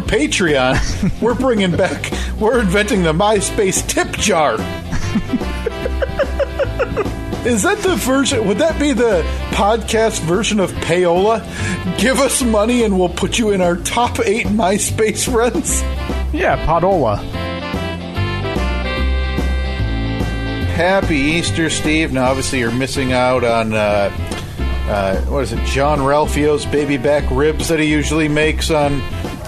through Patreon, we're bringing back, we're inventing the MySpace tip jar. Is that the version? Would that be the podcast version of Payola? Give us money and we'll put you in our top eight MySpace friends. Yeah, Podola. Happy Easter, Steve. Now, obviously, you're missing out on uh, uh, what is it? Jean-Ralphio's baby back ribs that he usually makes on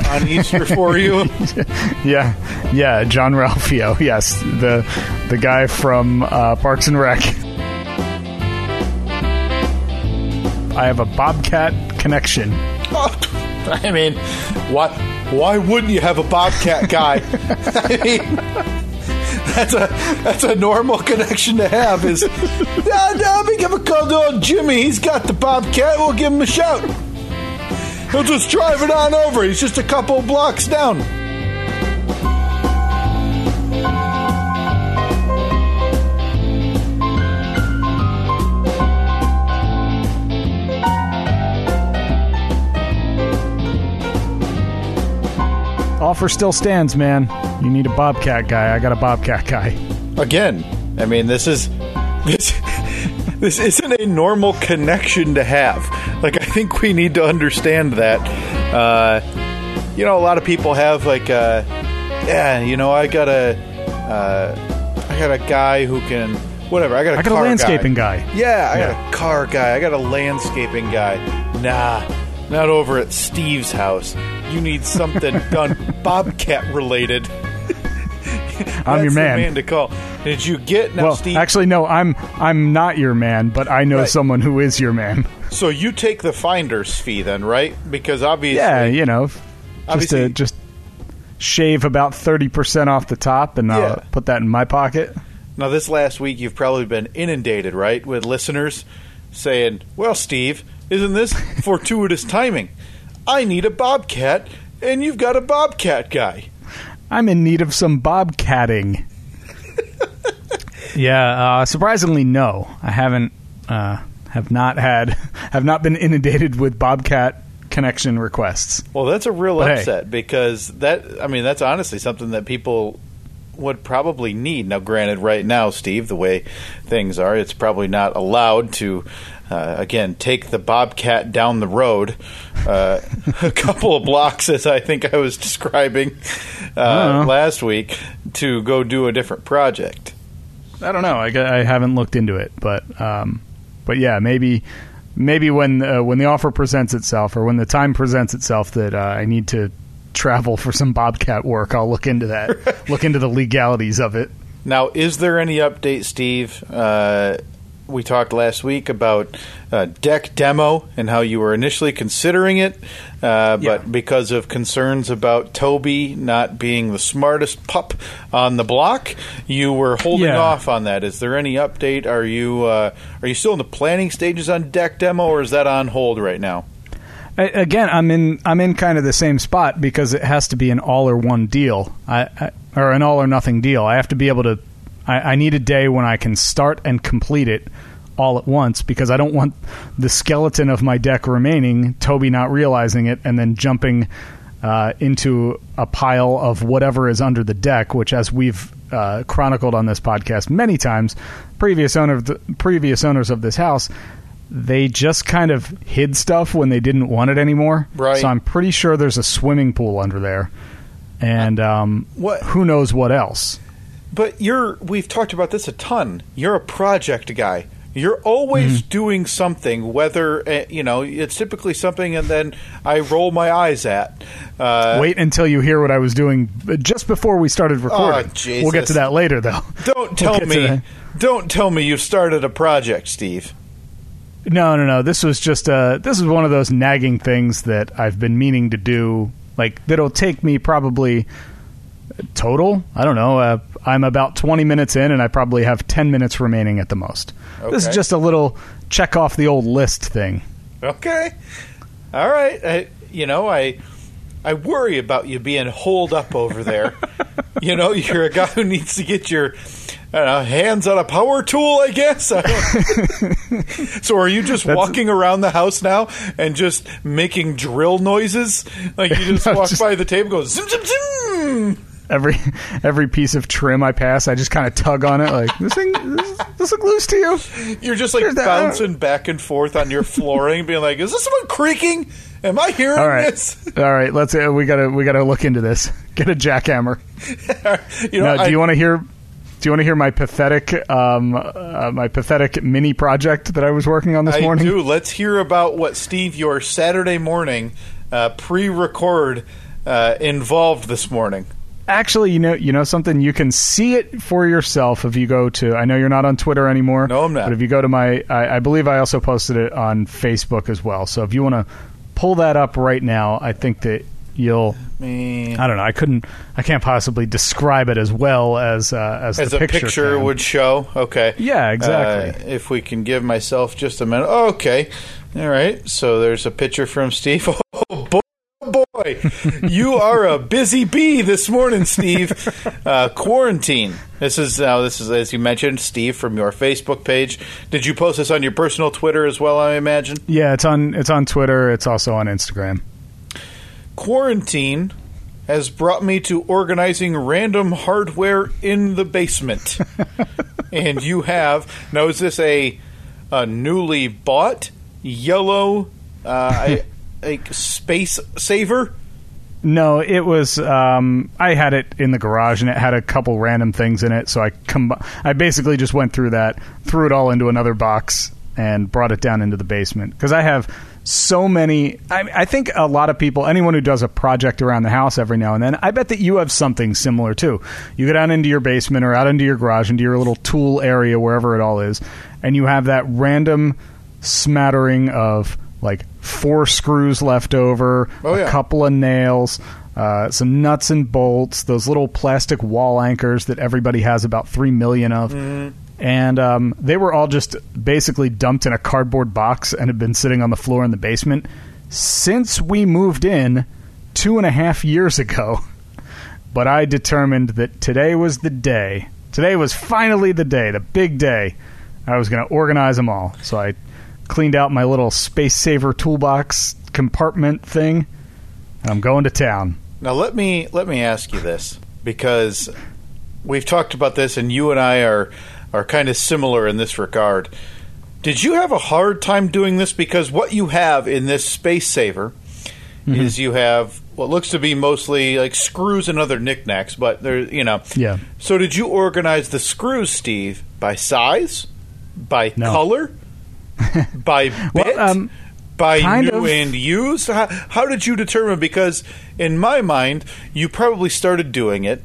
on Easter for you. Yeah, yeah, Jean-Ralphio. Yes, the the guy from uh, Parks and Rec. I have a Bobcat connection. I mean, why why wouldn't you have a bobcat guy? I mean, that's a that's a normal connection to have. Is no, no, me give a call to old Jimmy. He's got the bobcat. We'll give him a shout. He'll just drive it on over. He's just a couple blocks down. Offer still stands, man. You need a Bobcat guy. I got a Bobcat guy. Again, I mean, this is this this isn't a normal connection to have. Like, I think we need to understand that. Uh, you know, a lot of people have like, uh, yeah, you know, I got a, uh, I got a guy who can, whatever. I got a I got a landscaping guy. Yeah, I Yeah. got a car guy. I got a landscaping guy. Nah, not over at Steve's house. You need something done Bobcat related. I'm your man. man to call. Did you get now, well, Steve? actually, no. I'm I'm not your man, but I know Right. someone who is your man. so you take the finder's fee then, right? Because obviously, Yeah, you know, just to just shave about thirty percent off the top, and Yeah. I'll put that in my pocket. Now, this last week, you've probably been inundated, right, with listeners saying, Well, Steve, isn't this fortuitous timing? I need a bobcat, and you've got a bobcat guy. I'm in need of some bobcatting. Yeah, uh, surprisingly, no. I haven't uh, have not had have not been inundated with bobcat connection requests. Well, that's a real But hey. upset because that, I mean, that's honestly something that people would probably need. Now, granted, right now, Steve, the way things are, it's probably not allowed to, uh, again, take the Bobcat down the road uh, a couple of blocks, as I think I was describing uh, Uh-huh. last week, to go do a different project. I don't know. I, I haven't looked into it, but um, but yeah, maybe maybe when uh, when the offer presents itself or when the time presents itself that uh, I need to travel for some bobcat work, I'll look into that. look into the legalities of it. Now, is there any update, Steve? Uh, we talked last week about uh, deck demo and how you were initially considering it, uh, but Yeah. because of concerns about Toby not being the smartest pup on the block, you were holding Yeah. off on that. Is there any update? Are you uh, are you still in the planning stages on deck demo, or is that on hold right now? I, again, I'm in I'm in kind of the same spot because it has to be an all or one deal, I, I, or an all or nothing deal. I have to be able to. I, I need a day when I can start and complete it all at once because I don't want the skeleton of my deck remaining, Toby not realizing it, and then jumping uh, into a pile of whatever is under the deck. Which, as we've uh, chronicled on this podcast many times, previous owner of the, previous owners of this house they just kind of hid stuff when they didn't want it anymore. Right. So I'm pretty sure there's a swimming pool under there, and um, What- who knows what else? But you're we've talked about this a ton. You're a project guy. You're always Mm-hmm. doing something, whether uh, you know it's typically something, and then I roll my eyes at. Uh, Wait until you hear what I was doing just before we started recording. Jesus. we'll get to that later, though. Don't tell to me. Don't tell me you've started a project, Steve. No, no, no. This was just uh this is one of those nagging things that I've been meaning to do. Like that'll take me probably total. I don't know. Uh, I'm about 20 minutes in, and I probably have 10 minutes remaining at the most. This is just a little check off the old list thing. Okay. All right. I, you know, I I worry about you being holed up over there. you know, you're a guy who needs to get your uh, hands on a power tool, I guess. I so are you just walking around the house now and just making drill noises? Like you just No, walk just- by the table, and go zim zim zim. Every every piece of trim I pass, I just kind of tug on it, like this thing. This, this look loose to you? You're just like Here's that- bouncing back and forth on your flooring, being like, "Is this one creaking? Am I hearing All right, this?" all right. Let's. Uh, we gotta. We gotta look into this. Get a jackhammer. you know, Now, do you want to hear? Do you want to hear my pathetic, um, uh, my pathetic mini project that I was working on this I morning? do. Let's hear about what Steve, your Saturday morning uh, pre-record uh, involved this morning. Actually, you know, you know something. You can see it for yourself if you go to. I know you're not on Twitter anymore. No, I'm not. But if you go to my, I, I believe I also posted it on Facebook as well. So if you want to pull that up right now, I think that you'll. Me. I don't know. I couldn't. I can't possibly describe it as well as uh, as, As the a picture, picture would show. Okay. Yeah, exactly. Uh, if we can give myself just a minute. Okay. All right. So there's a picture from Steve. Oh boy. Oh, Boy, you are a busy bee this morning, Steve. Uh, quarantine. This is now. This is as you mentioned, Steve, from your Facebook page. Did you post this on your personal Twitter as well? I imagine. Yeah, it's on. It's on Twitter. It's also on Instagram. quarantine has brought me to organizing random hardware in the basement. and you have now is this a a newly bought yellow uh, I- like space saver? No, it was. Um, I had it in the garage, and it had a couple random things in it. So I com- I basically just went through that, threw it all into another box, and brought it down into the basement because I have so many. I, I think a lot of people, anyone who does a project around the house every now and then, I bet that you have something similar too. You go down into your basement or out into your garage, into your little tool area, wherever it all is, and you have that random smattering of like four screws left over, Oh, a couple of nails, uh, some nuts and bolts, those little plastic wall anchors that everybody has about three million of. And um, they were all just basically dumped in a cardboard box and had been sitting on the floor in the basement since we moved in two and a half years ago. But I determined that today was the day. Today was finally the day, the big day. I was going to organize them all. So I cleaned out my little space saver toolbox compartment thing, and I'm going to town. Now let me let me ask you this because we've talked about this and you and I are are kind of similar in this regard. Did you have a hard time doing this because what you have in this space saver mm-hmm. is you have what looks to be mostly like screws and other knickknacks, but there you know. Yeah. So did you organize the screws, Steve, by size, by No. color, by bit? Well, um, by new of. and used? How, how did you determine? Because in my mind, you probably started doing it,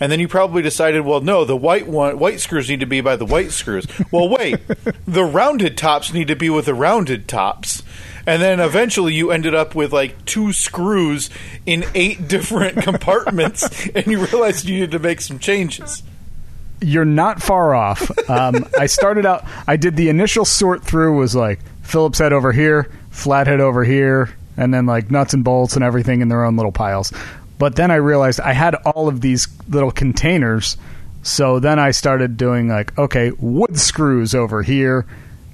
and then you probably decided, well, no, the white one, white screws need to be by the white screws. Well, wait, the rounded tops need to be with the rounded tops. And then eventually you ended up with like two screws in eight different compartments, and you realized you needed to make some changes. You're not far off. Um, I started out. I did the initial sort through was like Phillips head over here, flathead over here, and then like nuts and bolts and everything in their own little piles. But then I realized I had all of these little containers. So then I started doing like okay, wood screws over here,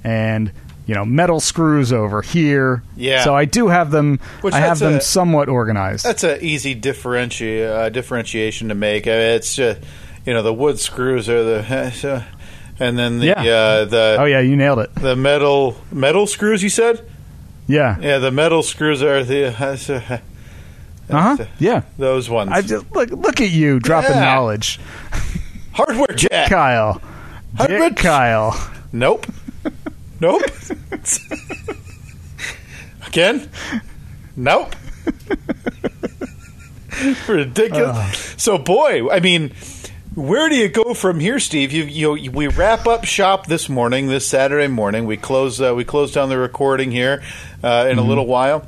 and you know metal screws over here. Yeah. So I do have them. Which I have them a- somewhat organized. That's an easy differenti- uh, differentiation to make. I mean, it's just you know the wood screws are the, and then the Yeah. uh, the oh yeah, you nailed it. the metal metal screws. You said, Yeah. yeah, the metal screws are the uh, Uh huh. Yeah. those ones. I just look look at you dropping Yeah. knowledge, Hardware jack. Kyle. Hardware- Dick Kyle. Nope. nope. Again. Nope. Ridiculous. So, boy, I mean, where do you go from here, Steve? You, you, we wrap up shop this morning, this Saturday morning. We close, uh, we close down the recording here uh, in a little while.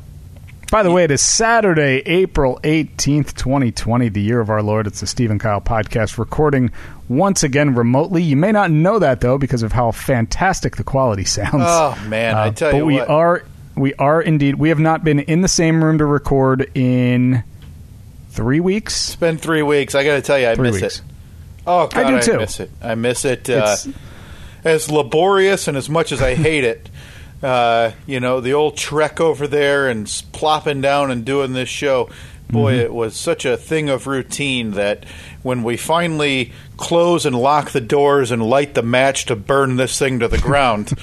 By the way, it is Saturday, April 18th, 2020, the year of our Lord. It's the Steve and Kyle podcast recording once again remotely. You may not know that, though, because of how fantastic the quality sounds. Oh man, I Uh, tell but you we what. are we are indeed we have not been in the same room to record in three weeks. It's been three weeks. I got to tell you, I Three miss weeks. it. Oh God, I do too. miss it. I miss it. Uh, as laborious and as much as I hate it, uh, you know, the old trek over there and plopping down and doing this show. Boy, Mm-hmm. it was such a thing of routine that when we finally close and lock the doors and light the match to burn this thing to the ground,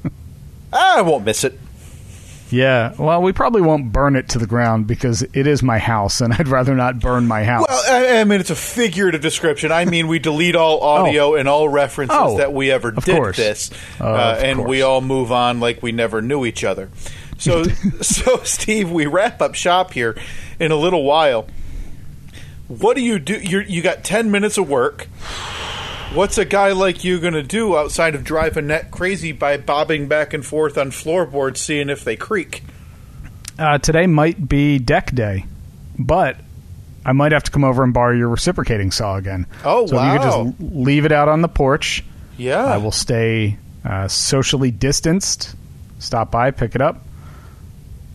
I won't miss it. Yeah. Well, we probably won't burn it to the ground because it is my house, and I'd rather not burn my house. Well, I, I mean, it's a figurative description. I mean, we delete all audio and all references Oh, that we ever did course. this, Uh, uh, and we all move on like we never knew each other. So, so Steve, we wrap up shop here in a little while. What do you do? You're, you got ten minutes of work. What's a guy like you going to do outside of drive Annette crazy by bobbing back and forth on floorboards, seeing if they creak? Uh, today might be deck day, but I might have to come over and borrow your reciprocating saw again. Oh, so if you could just leave it out on the porch, Yeah, I will stay uh, socially distanced. Stop by, pick it up.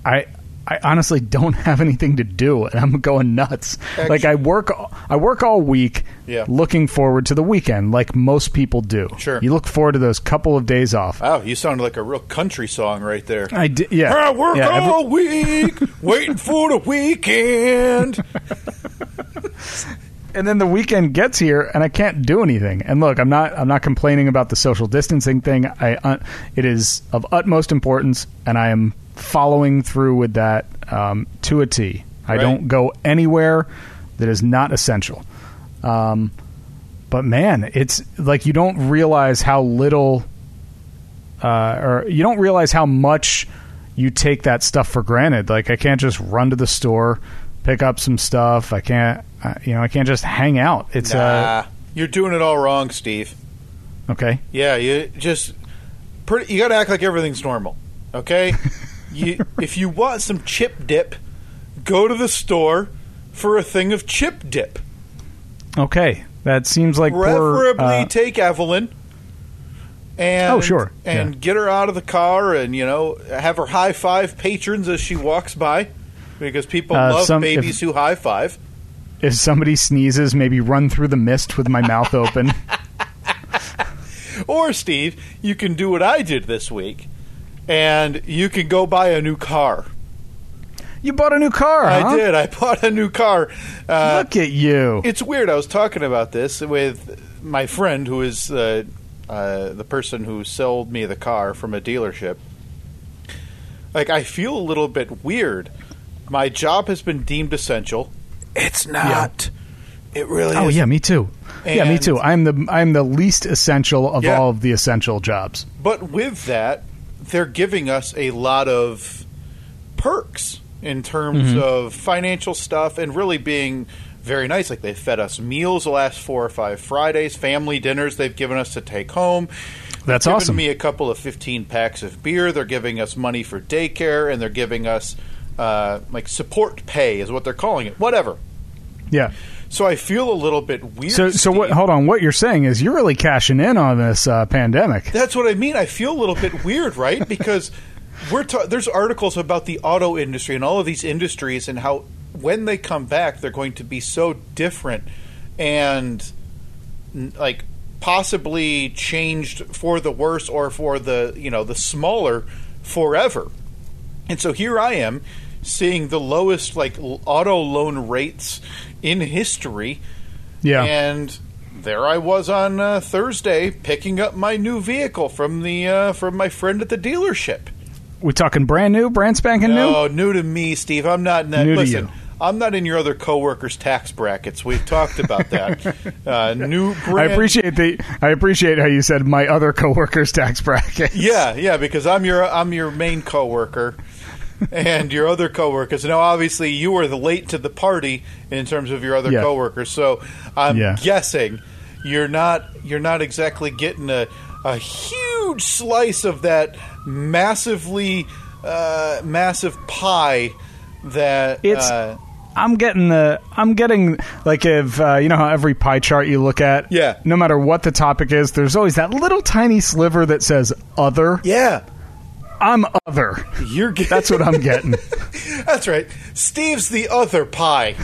I I honestly don't have anything to do, and I'm going nuts. like I work I work all week, Yeah. looking forward to the weekend, like most people do. Sure. you look forward to those couple of days off. Wow, you sounded like a real country song right there. I di- yeah, I work yeah, every- all week, waiting for the weekend. and then the weekend gets here and I can't do anything. And look, I'm not I'm not complaining about the social distancing thing. I uh, it is of utmost importance, and I am following through with that um, to a T. I Right. don't go anywhere that is not essential. Um, but man, it's like you don't realize how little, uh, or you don't realize how much you take that stuff for granted. Like I can't just run to the store, pick up some stuff. I can't, uh, you know, I can't just hang out. It's uh, Nah, you're doing it all wrong, Steve. okay. Yeah, you just pretty. You got to act like everything's normal. Okay, you if you want some chip dip, go to the store for a thing of chip dip. Okay, that seems like poor, Preferably uh, take Evelyn. And, Oh, sure. And Yeah. get her out of the car and, you know, have her high five patrons as she walks by because people Uh, love some- babies if- who high five. if somebody sneezes, maybe run through the mist with my mouth open. Or, Steve, you can do what I did this week and you can go buy a new car. You bought a new car, huh? I did. I bought a new car. Uh, Look at you. It's weird. I was talking about this with my friend, who is uh, uh, the person who sold me the car from a dealership. Like, I feel a little bit weird. My job has been deemed essential. It's not. It really Oh is. yeah, me too. yeah, me too. I'm the I'm the least essential of Yeah. all of the essential jobs. But with that, they're giving us a lot of perks in terms of financial stuff and really being very nice. Like they fed us meals the last four or five Fridays, family dinners they've given us to take home. That's They've awesome. Given me a couple of fifteen packs of beer. They're giving us money for daycare, and they're giving us uh, like support pay is what they're calling it. Whatever. Yeah. So I feel a little bit weird. So so what? Hold on. What you're saying is you're really cashing in on this uh, pandemic. That's what I mean. I feel a little bit weird, right? Because we're ta- there's articles about the auto industry and all of these industries and how when they come back they're going to be so different and like possibly changed for the worse or for the you know the smaller forever. And so here I am seeing the lowest like auto loan rates in history Yeah. and there I was on uh, Thursday picking up my new vehicle from the uh, from my friend at the dealership. we talking brand new, brand spanking new. No, new to me, Steve. I'm not in that. New to listen, you. I'm not in your other coworkers' tax brackets. We've talked about that. uh, new brand. I appreciate the. I appreciate how you said my other coworkers' tax bracket. Yeah, yeah, because I'm your I'm your main coworker, and your other coworkers. Now, obviously, you were the late to the party in terms of your other Yeah. coworkers. So I'm Yeah. guessing you're not you're not exactly getting a a huge slice of that massively uh, massive pie that It's- uh, I'm getting the. I'm getting like if uh, you know how every pie chart you look at. Yeah. No matter what the topic is, there's always that little tiny sliver that says other. yeah. I'm other. You're getting, That's what I'm getting. That's right. Steve's the other pie.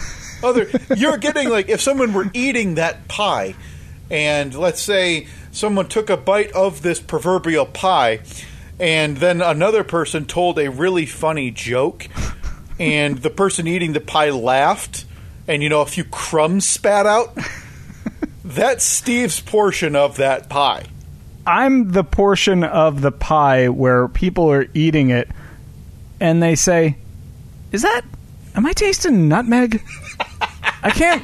other. You're getting like if someone were eating that pie, and let's say someone took a bite of this proverbial pie, and then another person told a really funny joke, and the person eating the pie laughed, and you know a few crumbs spat out. That's Steve's portion of that pie. I'm the portion of the pie where people are eating it and they say, "Is that? Am I tasting nutmeg?" I can't.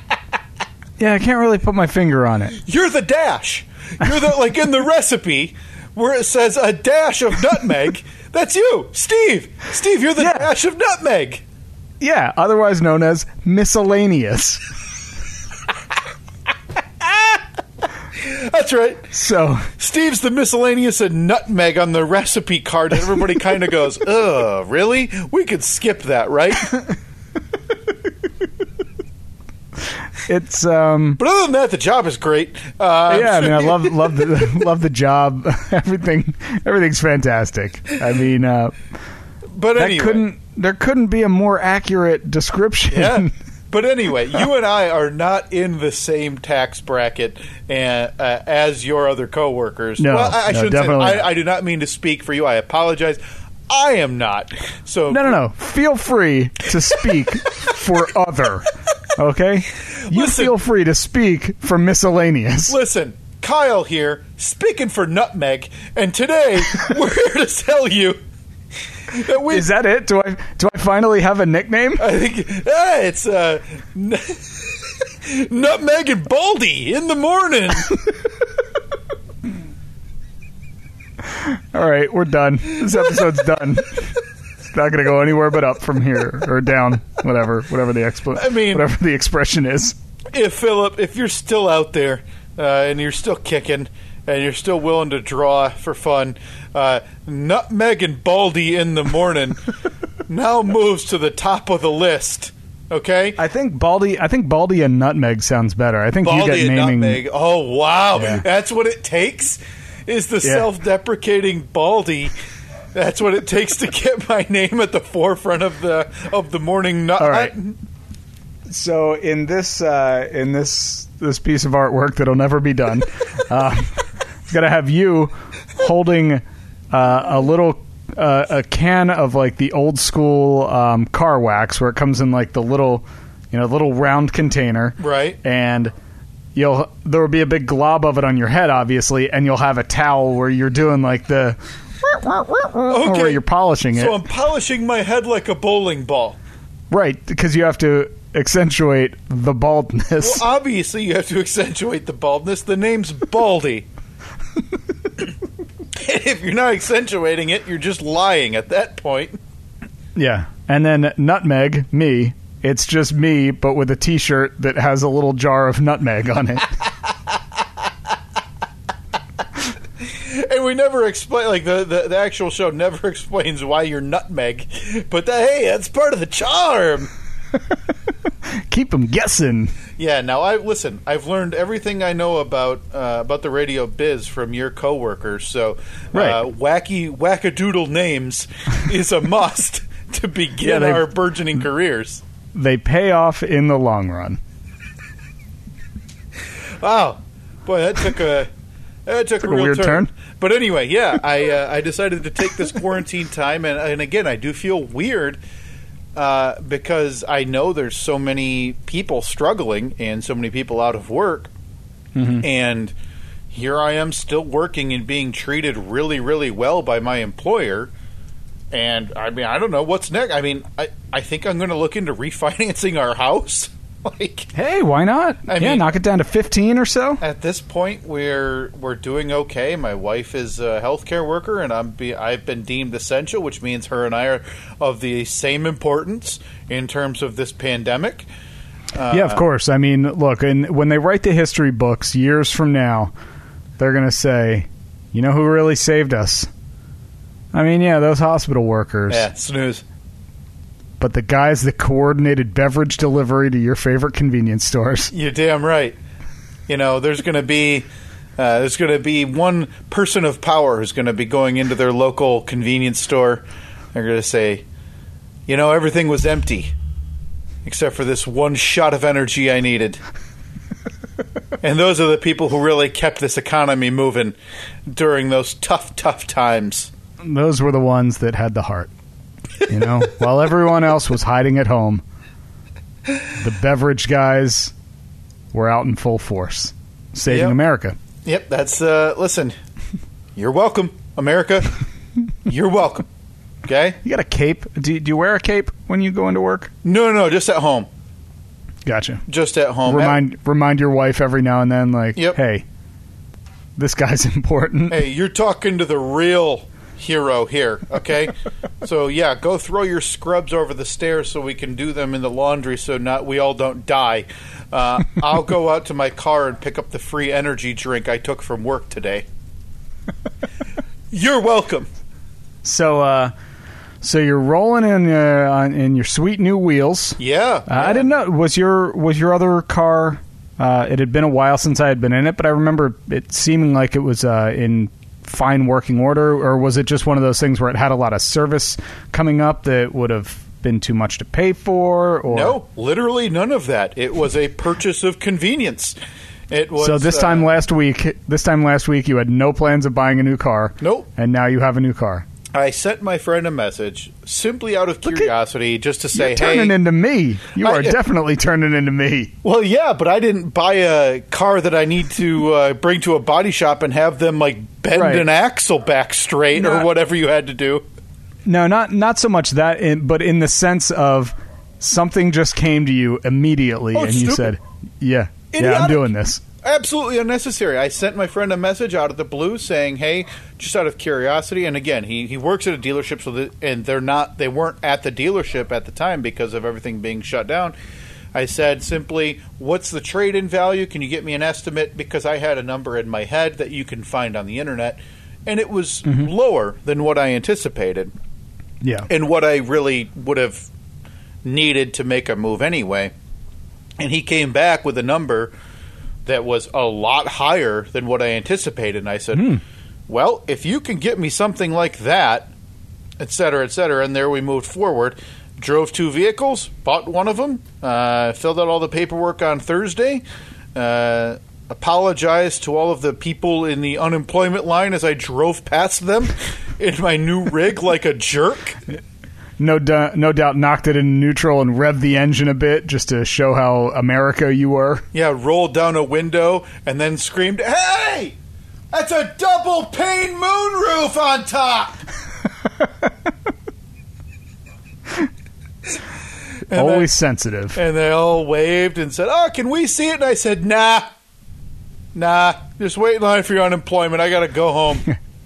Yeah, I can't really put my finger on it. You're the dash. You're the like in the recipe where it says a dash of nutmeg. That's you, Steve. Steve, you're the Yeah. dash of nutmeg. Yeah, otherwise known as miscellaneous. That's right. So Steve's the miscellaneous and nutmeg on the recipe card, and everybody kind of goes, "Ugh, really? We could skip that, right?" it's um But other than that, the job is great. Uh, yeah, I mean I love love the love the job. Everything everything's fantastic. I mean uh but that anyway, couldn't there couldn't be a more accurate description. Yeah. But anyway, you and I are not in the same tax bracket and, uh, as your other coworkers. No, well, I, I no, shouldn't say. definitely I. I do not mean to speak for you. I apologize. I am not. So No, no, no. Feel free to speak for other. Okay? You Listen. feel free to speak for miscellaneous. listen, Kyle here, speaking for Nutmeg, and today we're here to tell you Is that it? Do I do I finally have a nickname? I think ah, it's uh, n- Nutmeg and Baldy in the morning. All right, we're done. This episode's done. It's not going to go anywhere but up from here or down, whatever, whatever the expl- I mean- whatever the expression is. if Philip, if you're still out there uh, and you're still kicking and you're still willing to draw for fun, uh, Nutmeg and Baldy in the morning now moves to the top of the list. Okay, I think Baldy. I think Baldy and Nutmeg sounds better. I think you Baldy get and naming. Nutmeg. Oh wow, Yeah. that's what it takes. Is the Yeah. self-deprecating Baldy? That's what it takes to get my name at the forefront of the of the morning nut. All right. So in this uh, in this this piece of artwork that'll never be done, uh, it's gonna have you holding uh, a little uh, a can of like the old school um, car wax, where it comes in like the little you know little round container, Right. And you'll there will be a big glob of it on your head, obviously, and you'll have a towel where you're doing like the where you're polishing it. So I'm polishing my head like a bowling ball. Right, because you have to accentuate the baldness. Well, obviously, you have to accentuate the baldness. The name's Baldy. if you're not accentuating it, you're just lying at that point. yeah. And then nutmeg, me. It's just me, but with a t shirt that has a little jar of nutmeg on it. And we never explain, like, the, the, the actual show never explains why you're nutmeg. But the, hey, that's part of the charm. Keep them guessing. Yeah, now I listen. I've learned everything I know about uh, about the radio biz from your coworkers. So, Right. uh, wacky wackadoodle names is a must to begin Yeah, they- our burgeoning careers. They pay off in the long run. Wow, boy, that took a that took, Took a a real weird turn. But anyway, yeah, I uh, I decided to take this quarantine time, and and again, I do feel weird uh, because I know there's so many people struggling and so many people out of work, Mm-hmm. and here I am still working and being treated really, really well by my employer. And I mean, I don't know what's next. I mean, I, I think I'm going to look into refinancing our house. like, Hey, why not? I yeah, mean- knock it down to 15 or so. at this point, we're we're doing okay. My wife is a healthcare worker, and I'm be, I've been deemed essential, which means her and I are of the same importance in terms of this pandemic. Uh, yeah, of course. I mean, look, and when they write the history books years from now, they're going to say, you know who really saved us? I mean, yeah, those hospital workers. Yeah, snooze. But the guys that coordinated beverage delivery to your favorite convenience stores. You're damn right. You know, there's going to be uh, there's going to be one person of power who's going to be going into their local convenience store. They're going to say, you know, everything was empty. except for this one shot of energy I needed. and those are the people who really kept this economy moving during those tough, tough times. Those were the ones that had the heart. You know, while everyone else was hiding at home, the beverage guys were out in full force, saving Yep. America. Yep, that's uh listen. You're welcome, America. You're welcome. Okay? You got a cape? Do, do you wear a cape when you go into work? No, no, no, just at home. Gotcha. Just at home. Remind remind your wife every now and then, like, Yep. hey, this guy's important. Hey, you're talking to the real hero here, okay? so yeah, go throw your scrubs over the stairs so we can do them in the laundry so not we all don't die. Uh, I'll go out to my car and pick up the free energy drink I took from work today. You're welcome. So, uh, so you're rolling in uh, on, in your sweet new wheels. Yeah. Uh, I didn't know was your was your other car. Uh, it had been a while since I had been in it, but I remember it seeming like it was uh, in fine working order, or was it just one of those things where it had a lot of service coming up that would have been too much to pay for? Or No, literally none of that. It was a purchase of convenience. It was So this uh, time last week, this time last week, you had no plans of buying a new car. Nope. And now you have a new car. I sent my friend a message simply out of Look at- curiosity, just to say, You're turning "Hey, into me. You I- are definitely turning into me. Well, yeah, but I didn't buy a car that I need to uh, bring to a body shop and have them like bend Right. an axle back straight or whatever you had to do. No, not not so much that, in, but in the sense of something just came to you immediately, Oh, and it's you said, "Yeah, yeah, I'm doing this." Absolutely unnecessary. I sent my friend a message out of the blue saying, "Hey, just out of curiosity." And again, he, he works at a dealership, so that, and they're not they weren't at the dealership at the time because of everything being shut down. I said simply, "What's the trade-in value? Can you get me an estimate?" Because I had a number in my head that you can find on the internet, and it was mm-hmm. lower than what I anticipated. Yeah, and what I really would have needed to make a move anyway. And he came back with a number that was a lot higher than what I anticipated. And I said, Well, if you can get me something like that, et cetera, et cetera, and there we moved forward. Drove two vehicles, bought one of them, uh, filled out all the paperwork on Thursday. Uh, apologized to all of the people in the unemployment line as I drove past them in my new rig like a jerk. No, du- no doubt knocked it in neutral and revved the engine a bit just to show how America you were. Yeah, rolled down a window and then screamed, "Hey! That's a double pane moonroof on top!" And Always sensitive. and they all waved and said, "Oh, can we see it?" And I said, "Nah, nah. Just wait in line for your unemployment. I gotta go home."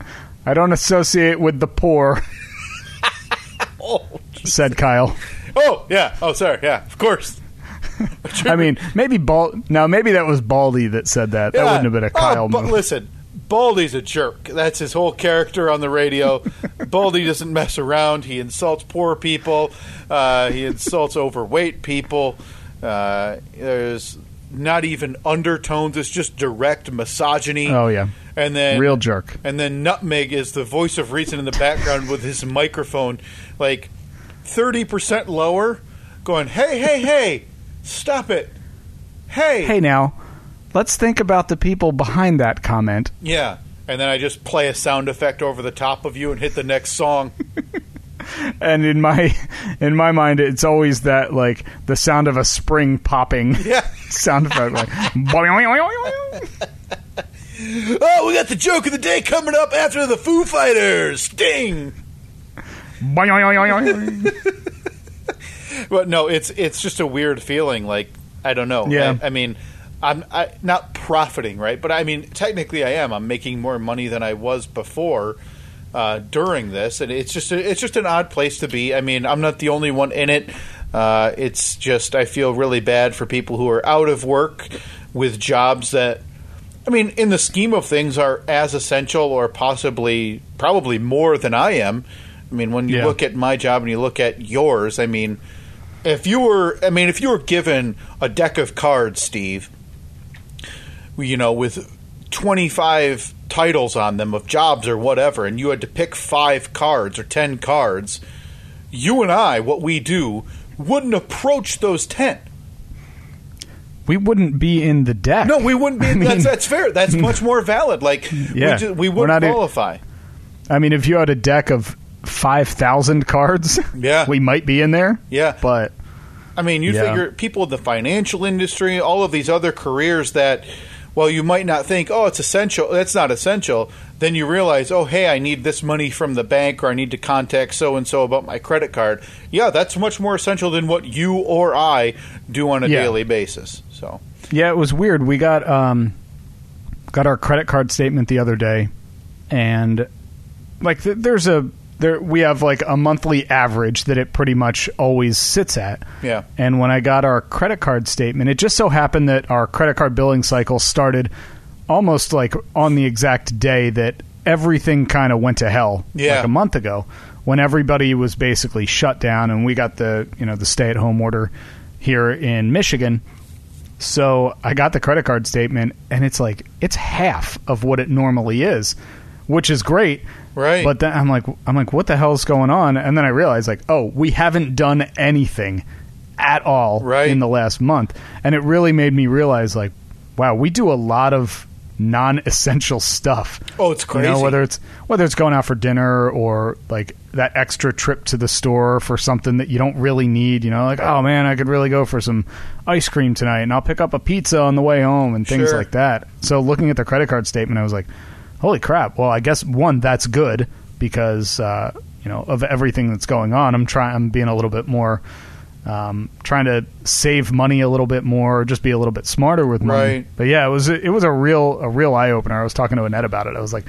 I don't associate with the poor," said Kyle. oh, yeah. Oh, sorry. Yeah, of course. I mean, maybe Bald. Now, maybe that was Baldy that said that. That wouldn't have been a Kyle Oh, but move. listen, Baldy's a jerk. That's his whole character on the radio. Baldy doesn't mess around. He insults poor people. Uh, he insults overweight people. Uh, there's not even undertones. It's just direct misogyny. Oh yeah, and then real jerk. and then Nutmeg is the voice of reason in the background with his microphone like 30% lower, going, hey, hey, hey, stop it. Hey. Hey now, let's think about the people behind that comment. Yeah. And then I just play a sound effect over the top of you and hit the next song. And in my in my mind, it's always that like the sound of a spring popping Yeah. sound effect, like. Oh, we got the joke of the day coming up after the Foo Fighters. Sting. But no, it's it's just a weird feeling. Like I don't know. Yeah. I, I mean, I'm I, not profiting, right? But I mean, technically, I am. I'm making more money than I was before uh, during this, and it's just a, it's just an odd place to be. I mean, I'm not the only one in it. Uh, it's just I feel really bad for people who are out of work with jobs that. I mean, in the scheme of things, are as essential or possibly, probably more than I am. I mean, when you Yeah. look at my job and you look at yours, I mean, if you were, I mean, if you were given a deck of cards, Steve, you know, with 25 titles on them of jobs or whatever, and you had to pick five cards or 10 cards, you and I, what we do, wouldn't approach those ten. We wouldn't be in the deck. No, we wouldn't be. I mean- that's that's fair. That's much more valid. Like Yeah. we, ju- we wouldn't in- qualify. I mean, if you had a deck of five thousand cards, Yeah. we might be in there. Yeah. but I mean, you Yeah. figure people in the financial industry, all of these other careers that, well, you might not think, oh, it's essential. That's not essential. Then you realize, oh, hey, I need this money from the bank, or I need to contact so and so about my credit card. Yeah, that's much more essential than what you or I do on a Yeah. daily basis. So, Yeah, it was weird. We got um, got our credit card statement the other day, and like th- there's a there we have like a monthly average that it pretty much always sits at. yeah, And when I got our credit card statement, it just so happened that our credit card billing cycle started almost like on the exact day that everything kind of went to hell Yeah. like a month ago when everybody was basically shut down and we got the, you know, the stay-at-home order here in Michigan. So I got the credit card statement and it's like it's half of what it normally is, which is great. Right. But then I'm like, I'm like, what the hell's going on? And then I realized, like, oh, we haven't done anything at all Right. in the last month, and it really made me realize, like, wow, we do a lot of non-essential stuff. oh, it's crazy. You know, whether it's whether it's going out for dinner or like that extra trip to the store for something that you don't really need. You know, like oh man, I could really go for some ice cream tonight, and I'll pick up a pizza on the way home and things Sure. like that. So looking at the credit card statement, I was like, holy crap! Well, I guess one that's good because uh, you know of everything that's going on. I'm trying. I'm being a little bit more. Um, trying to save money a little bit more, just be a little bit smarter with money. Right. But yeah, it was it was a real a real eye opener. I was talking to Annette about it. I was like,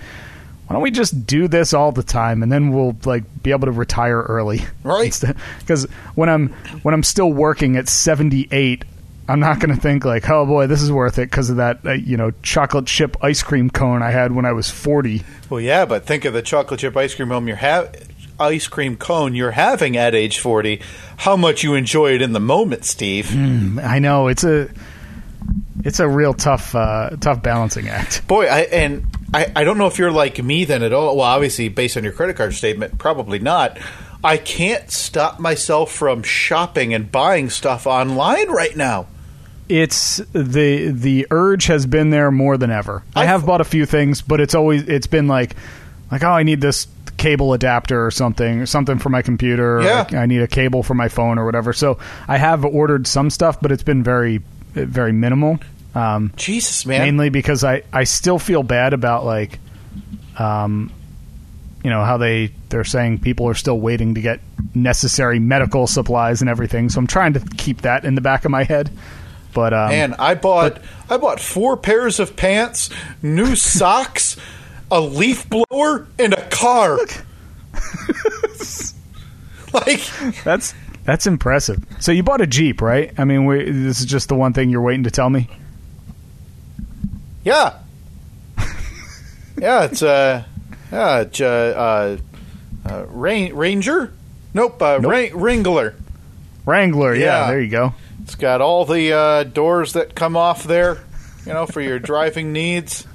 why don't we just do this all the time and then we'll like be able to retire early Right. because when i'm when i'm still working at 78 i'm not going to think like oh boy this is worth it because of that uh, you know chocolate chip ice cream cone i had when i was 40 well, yeah, but think of the chocolate chip ice cream home you're ha- ice cream cone you're having at age forty. How much you enjoy it in the moment, Steve. i know it's a it's a real tough uh, tough balancing act Boy, I and I, I don't know if you're like me then at all. Well, obviously, based on your credit card statement, probably not. I can't stop myself from shopping and buying stuff online right now. It's the the urge has been there more than ever. I I- have bought a few things, but it's always it's been like like oh I need this cable adapter or something, something for my computer. or Yeah. I need a cable for my phone or whatever. So I have ordered some stuff, but it's been very very minimal. Um, Jesus, man. mainly because I, I still feel bad about like um you know how they they're saying people are still waiting to get necessary medical supplies and everything so i'm trying to keep that in the back of my head but um Man, I bought I bought four pairs of pants, new socks, a leaf blower, and a car. like that's that's impressive so you bought a jeep right i mean we, this is just the one thing you're waiting to tell me Yeah. yeah, it's uh yeah, it's, uh, uh, uh Rain, Ranger? Nope, uh Nope. Ra- Wrangler. wrangler yeah, Yeah. there you go It's got all the uh, doors that come off there, you know, for your driving needs.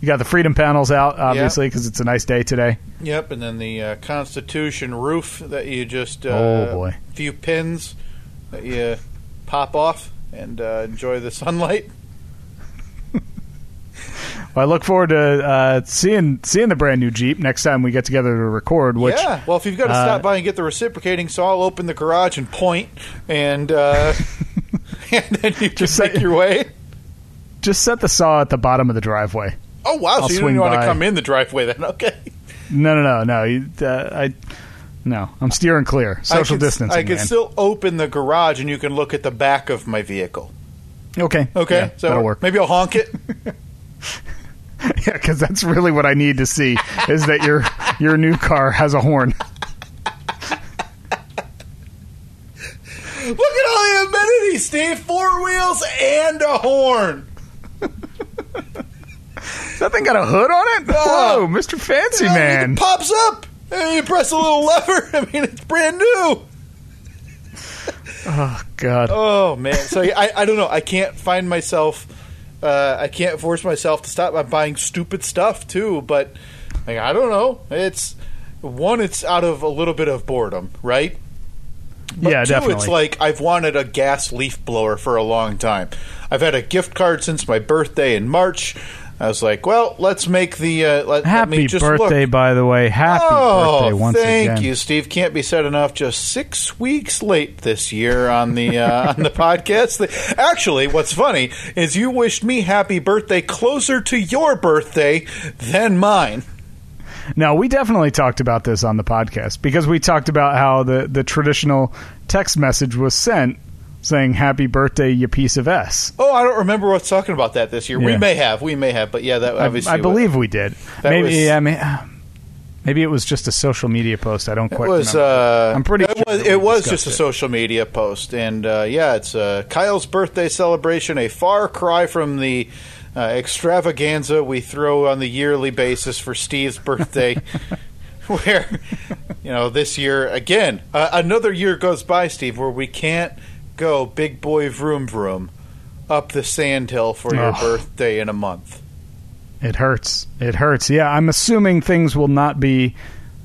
you got the freedom panels out obviously because it's a nice day today Yep, and then the uh, Constitution roof that you just uh, Oh, boy. few pins that you pop off and uh, enjoy the sunlight. well, i look forward to uh, seeing seeing the brand new jeep next time we get together to record which yeah, well, if you've got to uh, stop by and get the reciprocating saw, I'll open the garage and point, and uh, and then you can Just make your way. just set the saw at the bottom of the driveway Oh wow! I'll so you don't want to come in the driveway then? Okay. No, no, no, no. You, uh, I no. I'm steering clear. Social I can, distancing. I can man. still open the garage, and you can look at the back of my vehicle. okay. Okay, Yeah, so that'll work. maybe I'll honk it. Yeah, because that's really what I need to see is that your your new car has a horn. Look at all the amenities, Steve. Four wheels and a horn. That thing got a hood on it. Whoa, Mr. Fancy Yeah, Man. It pops up. And you press a little lever. I mean, it's brand new. Oh God. Oh man. So I, I don't know. I can't find myself. Uh, I can't force myself to stop by buying stupid stuff too. But like I don't know. It's one. It's out of a little bit of boredom, right? But Yeah, two, definitely. it's like I've wanted a gas leaf blower for a long time. I've had a gift card since my birthday in March. I was like, well, let's make the uh, let, let Happy just birthday, Look. by the way. Happy oh, birthday once again. thank again. you, Steve. Can't be said enough. Just six weeks late this year on the uh, on the podcast. Actually, what's funny is you wished me happy birthday closer to your birthday than mine. Now we definitely talked about this on the podcast because we talked about how the, the traditional text message was sent saying "Happy birthday, you piece of s." Oh, I don't remember what's talking about that this year. We may have, we may have, but yeah, that I, obviously I believe we did. Maybe, was- yeah, may- maybe it was just a social media post. I don't quite. It was. Uh, I'm pretty It sure was, it was just a social media post, and uh, yeah, it's uh, Kyle's birthday celebration. A far cry from the uh, extravaganza we throw on the yearly basis for Steve's birthday. where, you know, this year again, uh, another year goes by, Steve, where we can't go big boy vroom vroom up the sand hill for your Oh. birthday in a month. It hurts. It hurts. Yeah, I'm assuming things will not be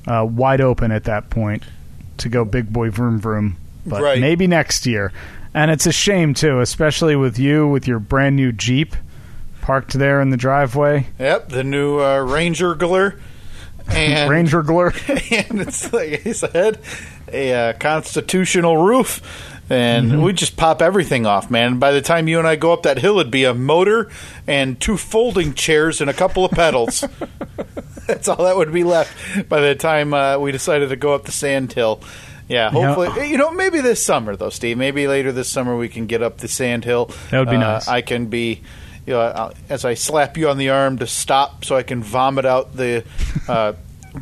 uh, wide open at that point to go big boy vroom vroom, but Right. maybe next year. And it's a shame too, especially with you with your brand new Jeep parked there in the driveway, Yep, the new uh, Ranger Gler. And Ranger Glur. and it's like I said, a uh, constitutional roof, and we just pop everything off, man. By the time you and I go up that hill, it'd be a motor and two folding chairs and a couple of pedals. That's all that would be left by the time uh, we decided to go up the sand hill. Yeah, hopefully, you know, maybe this summer though, Steve. Maybe later this summer we can get up the sand hill. That would be Uh, nice. I can be. You know, I'll- as I slap you on the arm to stop, so I can vomit out the uh,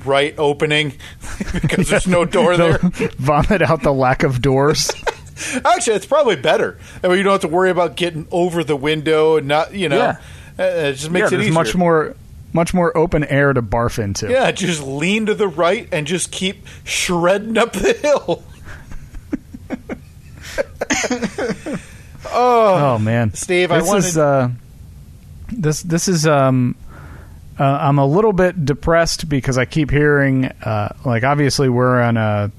right opening because there's no door there. Vomit out the lack of doors. Actually, it's probably better. That way you don't have to worry about getting over the window and not, you know, Yeah. uh, it just makes yeah, it easier. much more, much more open air to barf into. Yeah, just lean to the right and just keep shredding up the hill. Oh man, Steve, I this wanted- is uh, this this is um, uh, I'm a little bit depressed because I keep hearing uh, like obviously we're on a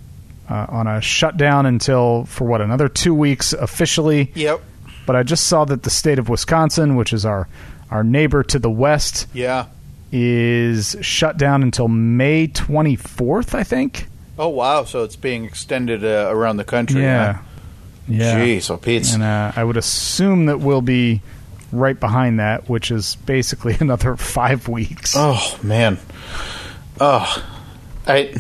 uh, on a shutdown until for what another two weeks officially. Yep. But I just saw that the state of Wisconsin, which is our our neighbor to the west, Yeah. is shut down until May 24th. I think. Oh wow! So it's being extended uh, around the country. Yeah. huh? Yeah. Jeez, so Pete's And uh, I would assume that we'll be right behind that, which is basically another five weeks. Oh man. Oh, I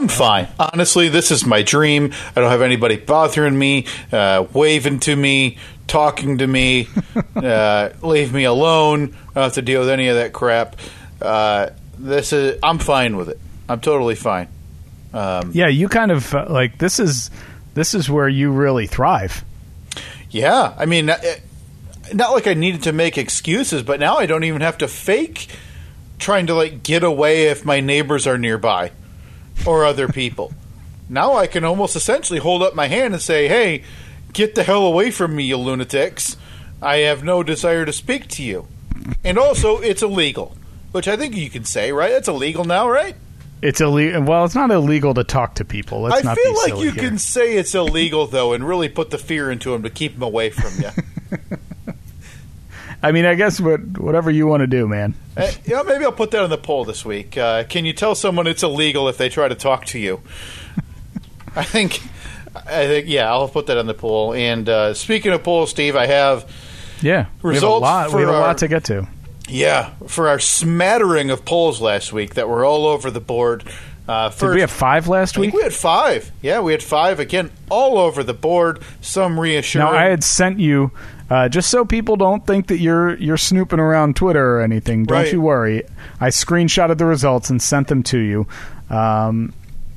I'm fine. Honestly, this is my dream. I don't have anybody bothering me, uh, waving to me, talking to me. uh, leave me alone. I don't have to deal with any of that crap. Uh, this is. I'm fine with it. I'm totally fine. Um, Yeah, you kind of uh, like this is this is where you really thrive. Yeah, I mean, uh, not like I needed to make excuses, but now I don't even have to fake trying to like get away if my neighbors are nearby or other people. now I can almost essentially hold up my hand and say, "Hey, get the hell away from me, you lunatics! I have no desire to speak to you." And also, it's illegal, which I think you can say, right? It's illegal now, right? It's illegal. Well, it's not illegal to talk to people. Let's I feel like you here. can say it's illegal though, and really put the fear into them to keep them away from you. I mean, I guess what whatever you want to do, man. Uh, you know, maybe I'll put that on the poll this week. Uh, can you tell someone it's illegal if they try to talk to you? I think, I think, yeah, I'll put that on the poll. And uh, speaking of polls, Steve, I have, Yeah, results. we have a lot. We have a our- lot to get to. Yeah, for our smattering of polls last week that were all over the board. Uh, Did we have five last I week? think we had five. Yeah, we had five again, all over the board. Some reassuring. Now I had sent you uh, just so people don't think that you're you're snooping around Twitter or anything. Don't Right. you worry. I screenshotted the results and sent them to you, um,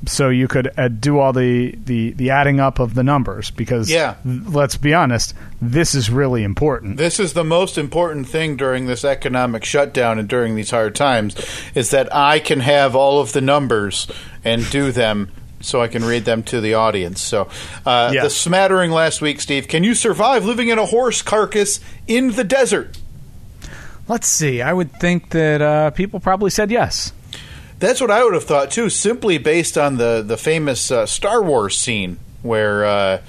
so you could uh, do all the, the the adding up of the numbers. Because Yeah. th- let's be honest, this is really important. This is the most important thing during this economic shutdown and during these hard times is that I can have all of the numbers and do them so I can read them to the audience. So, uh, Yeah. the smattering last week, Steve, can you survive living in a horse carcass in the desert? Let's see. I would think that uh, people probably said yes. That's what I would have thought too, simply based on the the famous uh, Star Wars scene where uh,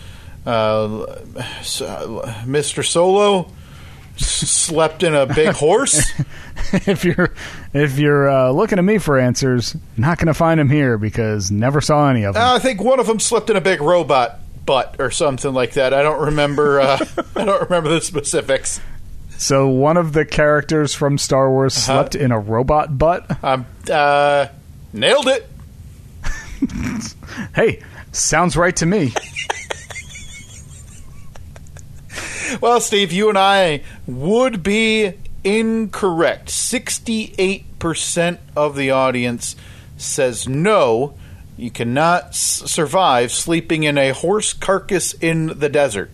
uh, Mr. Solo s- slept in a big horse. if you're if you're uh, looking at me for answers, not going to find them here because never saw any of them. I think one of them slept in a big robot butt or something like that. I don't remember. Uh, I don't remember the specifics. So one of the characters from Star Wars Uh-huh. slept in a robot butt. Um, uh, nailed it. Hey, sounds right to me. Well, Steve, you and I would be incorrect. 68% of the audience says no, you cannot s- survive sleeping in a horse carcass in the desert.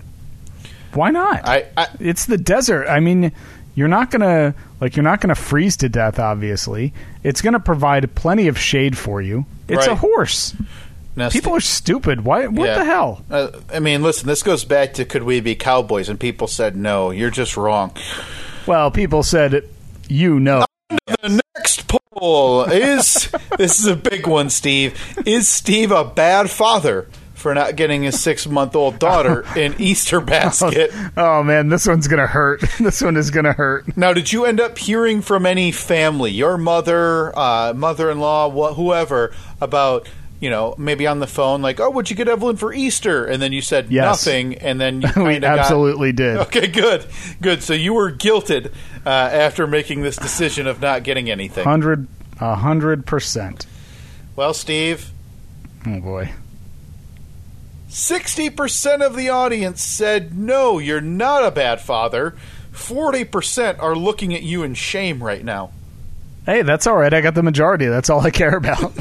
Why not? I, I it's the desert. I mean, you're not gonna like you're not gonna freeze to death. Obviously, it's gonna provide plenty of shade for you. It's a horse. now, People are stupid. Why? What Yeah. the hell? Uh, I mean, listen, this goes back to could we be cowboys? And people said no, you're just wrong. Well, people said you know. The next poll is this is a big one, Steve. Is Steve a bad father for not getting his six month old daughter an Easter basket? Oh man, this one's gonna hurt. this one is gonna hurt. Now, did you end up hearing from any family, your mother, uh, mother in law, wh- whoever, about you know maybe on the phone like, oh, what'd you get Evelyn for Easter? And then you said Yes. nothing, and then you we absolutely did. Okay, good, good. So you were guilted uh, after making this decision of not getting anything. Hundred, a hundred percent. Well, Steve, Oh boy. 60% of the audience said, no, you're not a bad father. 40% are looking at you in shame right now. Hey, that's all right. I got the majority. That's all I care about.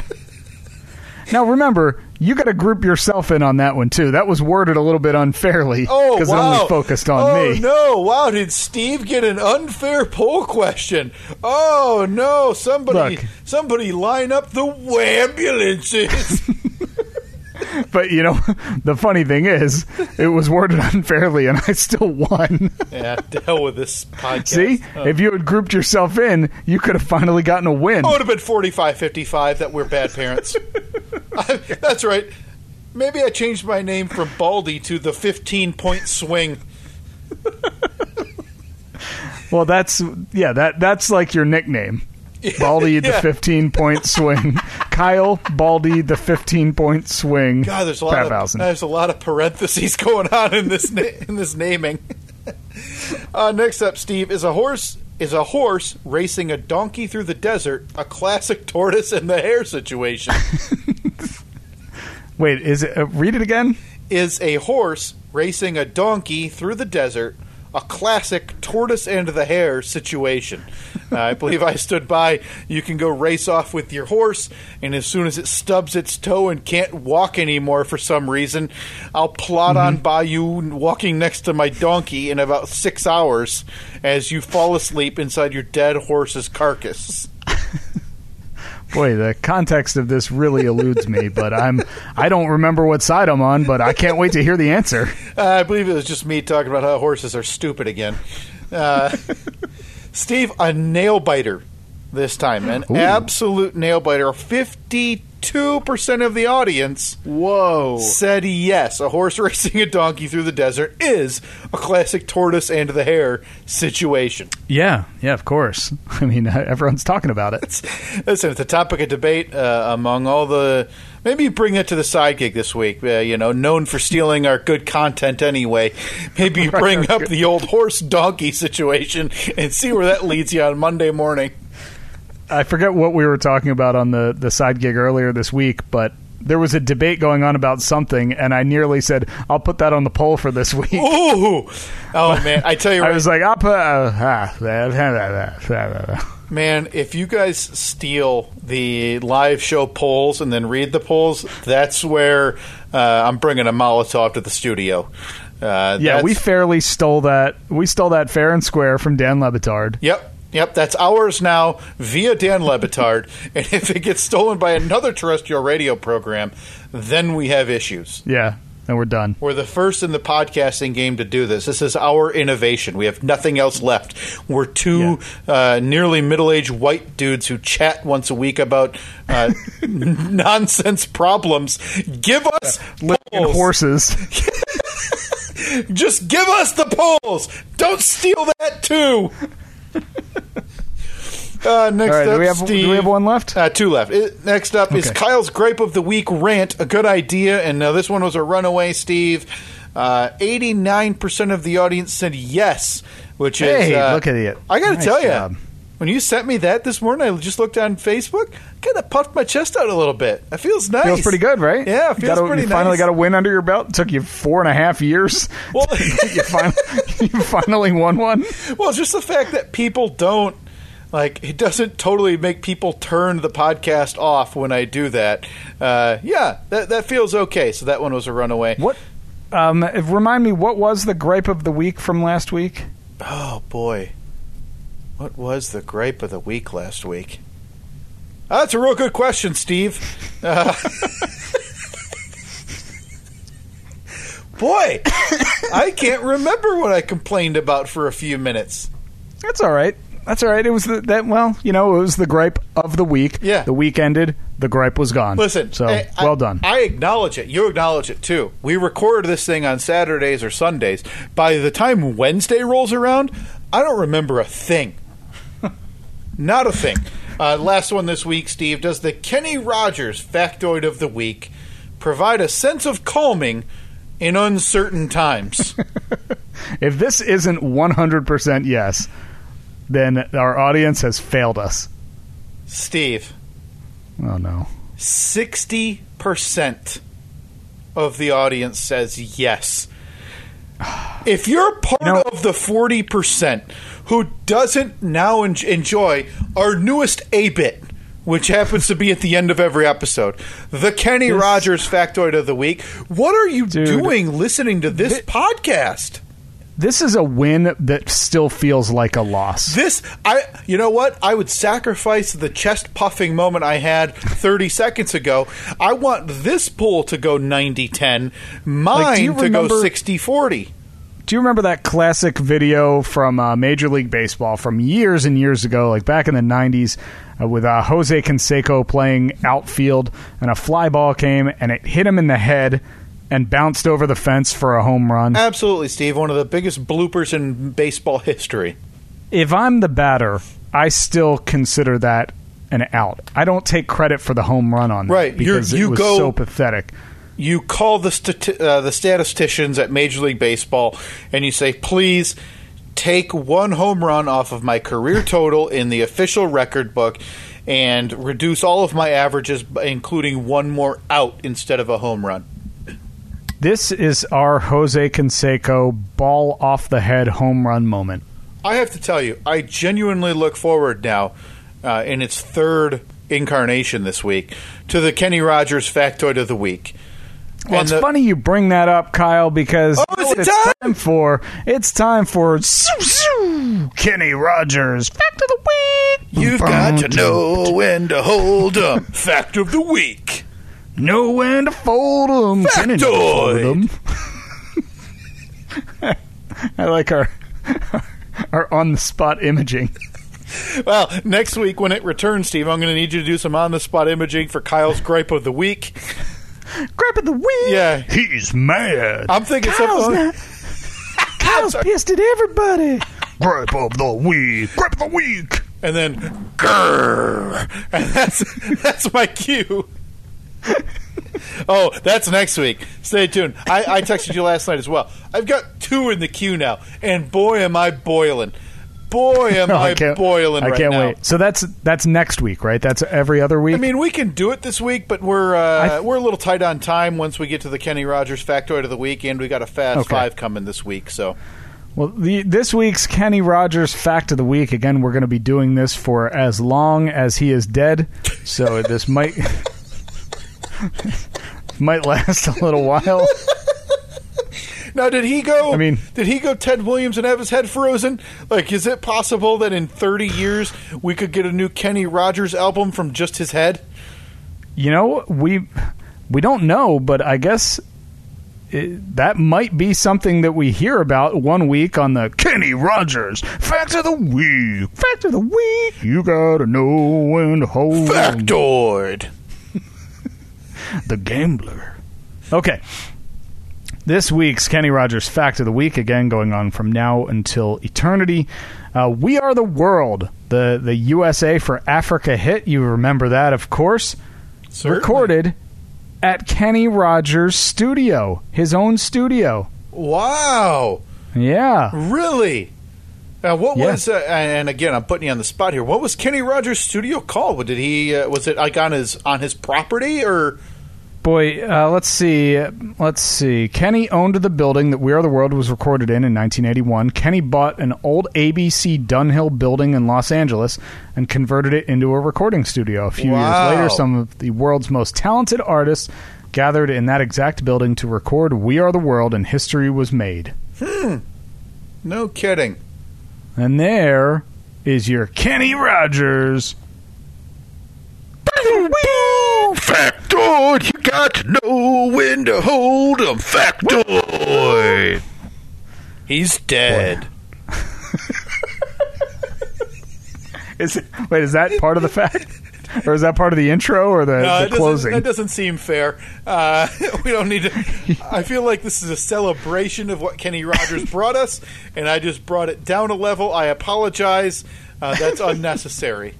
now, remember, you got to group yourself in on that one too. That was worded a little bit unfairly Oh, because wow. it only focused on me. oh, me. no. Wow, did Steve get an unfair poll question? Oh, no. Somebody Look. somebody line up the ambulances. But you know, the funny thing is, it was worded unfairly, and I still won. yeah, hell with this podcast. See, Oh. if you had grouped yourself in, you could have finally gotten a win. It would have been 45 55 that we're bad parents. I- that's right. Maybe I changed my name from Baldy to the 15 point swing. Well, that's yeah, that that's like your nickname. Baldy the 15 point swing. Kyle Baldy the 15 point swing. God, there's a lot of there's a lot of parentheses going on in this na- in this naming. uh, next up, Steve is a horse is a horse racing a donkey through the desert, a classic tortoise and the hare situation. Wait, is it uh, read it again? is a horse racing a donkey through the desert, a classic tortoise and the hare situation. Uh, I believe I stood by. You can go race off with your horse, and as soon as it stubs its toe and can't walk anymore for some reason, I'll plod on by you walking next to my donkey in about six hours as you fall asleep inside your dead horse's carcass. Boy, the context of this really eludes me, but I'm I don't remember what side I'm on, but I can't wait to hear the answer. Uh, I believe it was just me talking about how horses are stupid again. Uh, Steve, a nail biter this time. An Ooh. absolute nail biter. 52% of the audience Whoa. said yes. A horse racing a donkey through the desert is a classic tortoise and the hare situation. Yeah, yeah, of course. I mean, everyone's talking about it. Listen, it's a topic of debate uh, among all the. Maybe you bring it to the side gig this week. Uh, you know, known for stealing our good content anyway. Maybe you bring up the old horse donkey situation and see where that leads you on Monday morning. I forget what we were talking about on the the side gig earlier this week, but there was a debate going on about something, and I nearly said, "I'll put that on the poll for this week." Ooh, oh man! I tell you, I was like, "I'll put." Uh, man, if you guys steal the live show polls and then read the polls, that's where uh, I'm bringing a Molotov to the studio. Uh, yeah, we fairly stole that. We stole that fair and square from Dan Le Batard. Yep. Yep, that's ours now via Dan Le Batard. and if it gets stolen by another terrestrial radio program, then we have issues. Yeah, and we're done. We're the first in the podcasting game to do this. This is our innovation. We have nothing else left. We're two uh, nearly middle aged white dudes who chat once a week about uh, nonsense problems. Give us polls. horses. Just give us the polls. Don't steal that too. Uh, next right, up, do we have Steve. do we have one left? Uh, two left. Uh, next up is Kyle's gripe of the week rant. A good idea, and now this one was a runaway. Steve, Uh, eighty-nine percent of the audience said yes, which Hey, is uh, look at it. I got to Nice tell you, when you sent me that this morning, I just looked on Facebook. Kind of puffed my chest out a little bit. That feels nice. Feels pretty good, right? Yeah, it feels got a- pretty You finally nice. got a win under your belt. It took you four and a half years. Well- you, finally, you finally won one. Well, just the fact that people don't like it doesn't totally make people turn the podcast off when I do that. Uh, yeah, that that feels okay. So that one was a runaway. What? Um, remind me, what was the gripe of the week from last week? Oh boy, what was the gripe of the week last week? Oh, that's a real good question, Steve. Uh, boy, I can't remember what I complained about for a few minutes. That's all right. That's all right. It was the, that. Well, you know, it was the gripe of the week. Yeah. The week ended. The gripe was gone. Listen, So I- I- well done. I acknowledge it. You acknowledge it too. We record this thing on Saturdays or Sundays. By the time Wednesday rolls around, I don't remember a thing. Not a thing. Uh, last one this week, Steve. Does the Kenny Rogers factoid of the week provide a sense of calming in uncertain times? if this isn't one hundred percent yes, then our audience has failed us. Steve, Oh no. 60% of the audience says yes. If you're part of the 40% who doesn't now en- enjoy our newest A bit, which happens to be at the end of every episode, the Kenny This- Rogers factoid of the week, what are you Dude. doing listening to this Thi- podcast? This is a win that still feels like a loss. This, I, you know what? I would sacrifice the chest puffing moment I had 30 seconds ago. I want this pool to go 90 10, mine Like, do you to go remember- 60 40. Do you remember that classic video from uh, Major League Baseball from years and years ago, like back in the 90s, uh, with uh, Jose Canseco playing outfield, and a fly ball came and it hit him in the head and bounced over the fence for a home run? Absolutely, Steve. One of the biggest bloopers in baseball history. if I'm the batter, I still consider that an out. I don't take credit for the home run on that Right. You're- because you it was go- so pathetic. You call the, stati- uh, the statisticians at Major League Baseball and you say, please take one home run off of my career total in the official record book and reduce all of my averages, by including one more out instead of a home run. This is our Jose Canseco ball off the head home run moment. I have to tell you, I genuinely look forward now, uh, in its third incarnation this week, to the Kenny Rogers factoid of the week. Well, And it's the- funny you bring that up, Kyle, because Oh, you know is what it it's time? time for. It's time for Kenny Rogers fact of the week. You've got to know when to hold 'em. Fact of the week. know when to fold 'em. Never folded 'em. I like our our on the spot imaging. Well, next week when it returns, Steve, I'm going to need you to do some on the spot imaging for Kyle's gripe of the week. Grab of the week. Yeah. he's mad. I'm thinking Kyle's something. not- Kyle's pissed at everybody. Grab of the week. Grab of the week. and then grrr, and that's that's my cue. oh, that's next week. Stay tuned. I, I texted you last night as well. I've got two in the queue now, and boy, am I boiling! Boy, am I, boiling I can't wait. So that's that's next week, right? That's every other week. I mean, we can do it this week, but we're uh, I- we're a little tight on time once we get to the Kenny Rogers factoid of the week, and we got a fast Okay. five coming this week. So well, the, this week's Kenny Rogers fact of the week. Again, we're going to be doing this for as long as he is dead. So this might might last a little while. now, did he go? I mean- did he go Ted Williams and have his head frozen? Like, is it possible that in thirty years we could get a new Kenny Rogers album from just his head? You know, we we don't know, but I guess it, that might be something that we hear about one week on the Kenny Rogers Fact of the Week. Fact of the Week. You gotta know when to hold. Factoid. the Gambler. Okay. This week's Kenny Rogers Fact of the Week, again going on from now until eternity. Uh, we Are the World, the, the USA for Africa hit. You remember that, of course. Certainly. Recorded at Kenny Rogers' studio, his own studio. Wow. Yeah. Really? Now, what Yeah. was? Uh, and again, I'm putting you on the spot here. What was Kenny Rogers' studio called? Did he? Uh, was it like on his on his property or? Boy, uh, let's see. Let's see. Kenny owned the building that We Are the World was recorded in in 1981. Kenny bought an old ABC Dunhill building in Los Angeles and converted it into a recording studio. A few Wow. years later, some of the world's most talented artists gathered in that exact building to record We Are the World, and history was made. No kidding. And there is your Kenny Rogers. Factoid, you got to know when to hold 'em. Factoid. He's dead. Is it, wait, is that part of the fact? Or is that part of the intro or the, No, the that doesn't, closing? that doesn't seem fair. Uh, we don't need to. I feel like this is a celebration of what Kenny Rogers brought us, and I just brought it down a level. I apologize. Uh, that's unnecessary.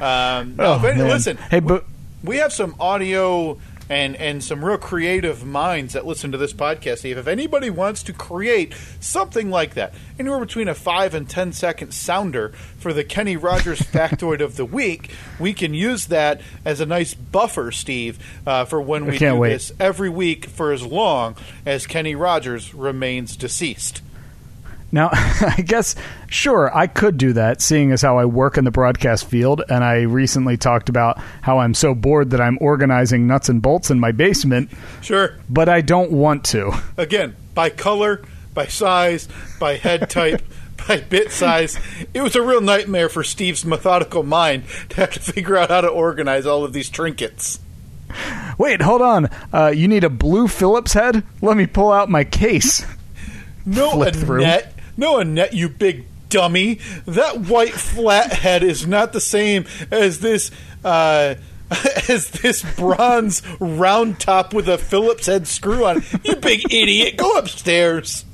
Um, no, Oh, but man. listen, Hey, but we have some audio and and some real creative minds that listen to this podcast. Steve, if anybody wants to create something like that, anywhere between a five and ten second sounder for the Kenny Rogers factoid of the week, we can use that as a nice buffer, Steve, uh, for when we do wait. this every week for as long as Kenny Rogers remains deceased. Now, I guess, sure, I could do that, seeing as how I work in the broadcast field, and I recently talked about how I'm so bored that I'm organizing nuts and bolts in my basement, Sure. but I don't want to. again by color, by size, by head type, by bit size. It was a real nightmare for Steve's methodical mind to have to figure out how to organize all of these trinkets. Wait, hold on. Uh, you need a blue Phillips head? Let me pull out my case. No, Flip through. No, Annette, you big dummy. That white flat head is not the same as this. Uh, as this bronze round top with a Phillips head screw on. it. You big idiot! Go upstairs.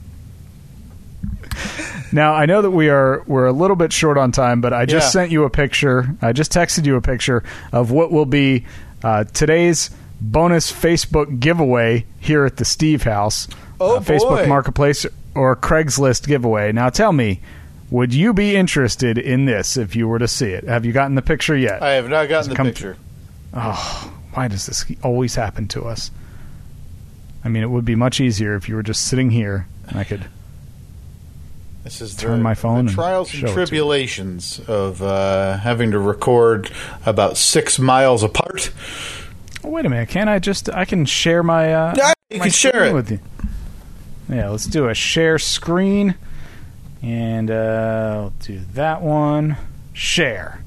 Now I know that we are we're a little bit short on time, but I just Yeah. sent you a picture. I just texted you a picture of what will be uh, today's bonus Facebook giveaway here at the Steve House. Oh, uh, Facebook. Marketplace or Craigslist giveaway. Now tell me, would you be interested in this if you were to see it? Have you gotten the picture yet? I have not gotten the picture. Oh, why does this always happen to us? I mean, it would be much easier if you were just sitting here and I could. This is Turn the, my phone the and trials and you. tribulations of uh, having to record about six miles apart. Oh, wait a minute, can't I just? I can share my. Uh, Yeah, you my can share it. with you. Yeah, let's do a share screen, and uh, I'll do that one. Share.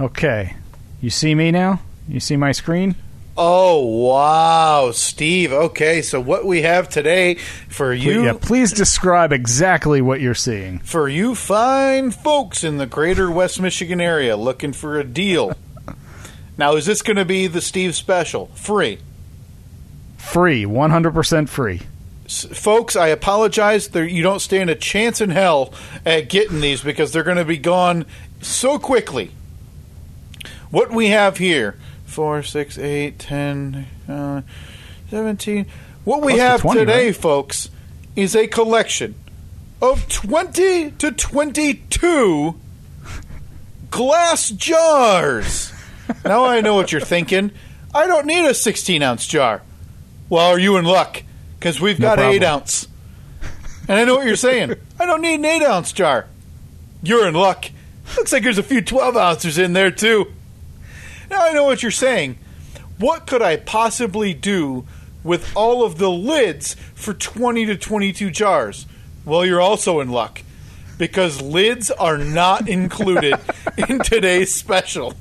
Okay, you see me now? You see my screen? Oh wow, Steve. Okay, so what we have today for you, yeah, please describe exactly what you're seeing. for you fine folks in the greater West Michigan area looking for a deal. now, is this going to be the Steve special, free? Free, 100% free. Folks, I apologize. There, you don't stand a chance in hell at getting these because they're going to be gone so quickly. What we have here 4, 6, 8, 10, uh, 17. What we Close to have 20, today, right? folks, is a collection of 20 to 22 glass jars. now I know what you're thinking. I don't need a 16 ounce jar. Well, are you in luck? Because we've No got problem. 8 ounce. And I know what you're saying. I don't need an 8 ounce jar. You're in luck. Looks like there's a few 12 ounces in there, too. Now I know what you're saying. What could I possibly do with all of the lids for 20 to 22 jars? Well, you're also in luck because lids are not included in today's special.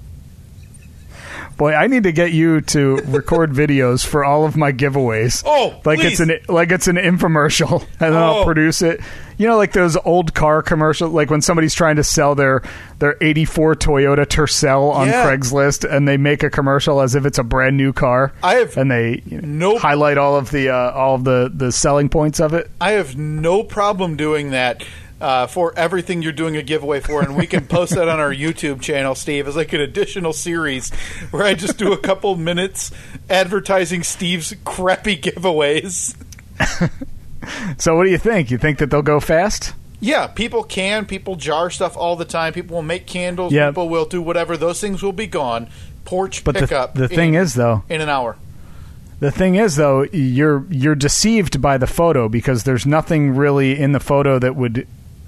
Boy, I need to get you to record videos for all of my giveaways. Oh, like please. it's an like it's an infomercial, and then I'll Oh. produce it. You know, like those old car commercials, like when somebody's trying to sell their their '84 Toyota Tercel on Yeah. Craigslist, and they make a commercial as if it's a brand new car. I have and they you know, no- highlight all of the uh, all of the the selling points of it. I have no problem doing that uh, for everything you're doing a giveaway for, and we can post that on our YouTube channel, Steve, as like an additional series where I just do a couple minutes advertising Steve's crappy giveaways. So, what do you think? You think that they'll go fast? Yeah, people can. People jar stuff all the time. People will make candles. Yep. People will do whatever. Those things will be gone. Porch But the pickup. the thing in, is, though, in an hour. The thing is, though, you're you're deceived by the photo because there's nothing really in the photo that would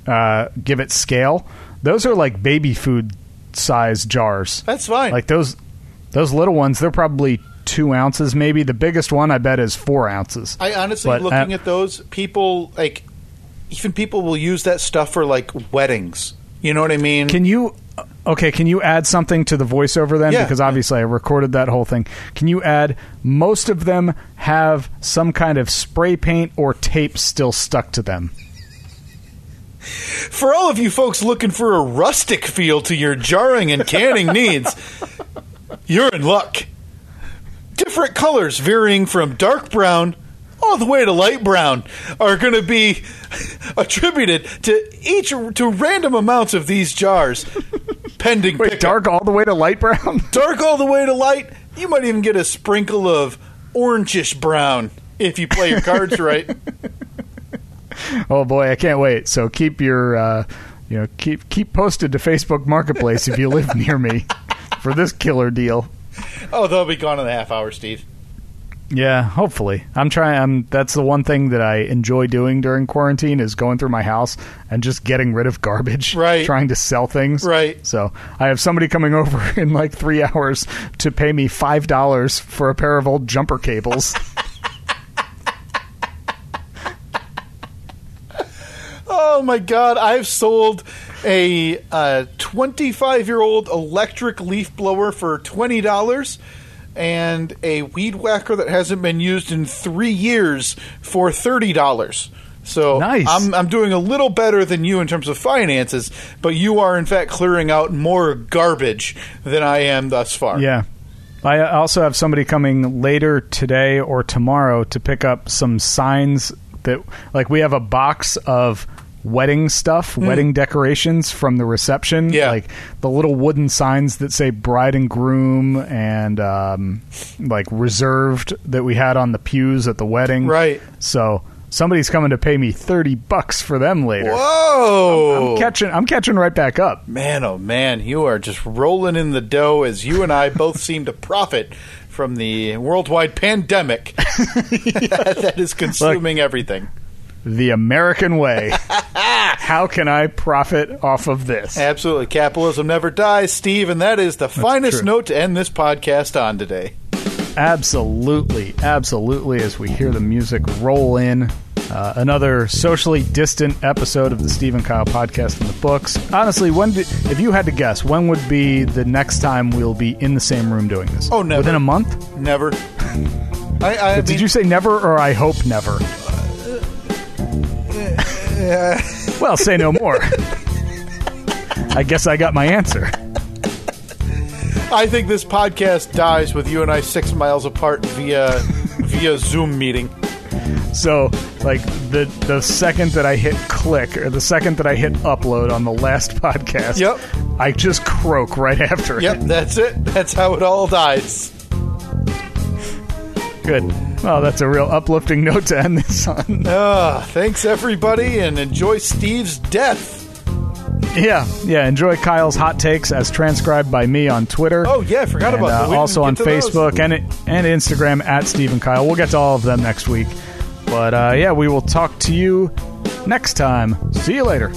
uh, give it scale. Those are like baby food size jars. That's fine. Like those those little ones, they're probably two ounces, maybe. The biggest one, I bet, is four ounces. I honestly, But, looking uh, at those, people like even people will use that stuff for like weddings. You know what I mean? Can you? Okay, can you add something to the voiceover then? Yeah. Because obviously I recorded that whole thing. Can you add? Most of them have some kind of spray paint or tape still stuck to them. For all of you folks looking for a rustic feel to your jarring and canning needs, you're in luck. Different colors varying from dark brown all the way to light brown are going to be attributed to each to random amounts of these jars pending Wait, pickup. dark all the way to light brown? dark all the way to light. You might even get a sprinkle of orangish brown if you play your cards right. Oh boy, I can't wait. So keep your, uh, you know, keep keep posted to Facebook Marketplace if you live near me for this killer deal. Oh, they'll be gone in a half hour, Steve. Yeah, hopefully. I'm trying. I'm. That's the one thing that I enjoy doing during quarantine is going through my house and just getting rid of garbage. Right. Trying to sell things. Right. So I have somebody coming over in like three hours to pay me five dollars for a pair of old jumper cables. Oh my god, I've sold a uh, 25 year old electric leaf blower for $20 and a weed whacker that hasn't been used in three years for $30. So Nice. I'm, I'm doing a little better than you in terms of finances, but you are in fact clearing out more garbage than I am thus far. Yeah. I also have somebody coming later today or tomorrow to pick up some signs that, like, we have a box of wedding stuff, wedding decorations from the reception. Yeah. Like the little wooden signs that say bride and groom and, um, like, reserved that we had on the pews at the wedding. Right. So somebody's coming to pay me 30 bucks for them later. Whoa! I'm catching, I'm catching right back up. Man, oh man, you are just rolling in the dough as you and I both seem to profit from the worldwide pandemic that is consuming everything. The American way. How can I profit off of this? Absolutely. Capitalism never dies, Steve, and that is the finest true. note to end this podcast on today. Absolutely, absolutely. As we hear the music roll in, uh, another socially distant episode of the Steve and Kyle podcast in the books. Honestly, when did, if you had to guess, when would be the next time we'll be in the same room doing this? Oh, never. Within a month? Never. I, I Did mean, you say never, or I hope never? well, say no more. I guess I got my answer. I think this podcast dies with you and I six miles apart via via Zoom meeting. So, like the the second that I hit click or the second that I hit upload on the last podcast, Yep. I just croak right after Yep, it. Yep, that's it. That's how it all dies. Good. Well, that's a real uplifting note to end this on. Ah, thanks everybody, and enjoy Steve's death. yeah, yeah. Enjoy Kyle's hot takes as transcribed by me on Twitter. Oh yeah, I forgot and about that. uh, We also on to those. Facebook and and Instagram at Steve and Kyle. We'll get to all of them next week. But uh, yeah, we will talk to you next time. See you later.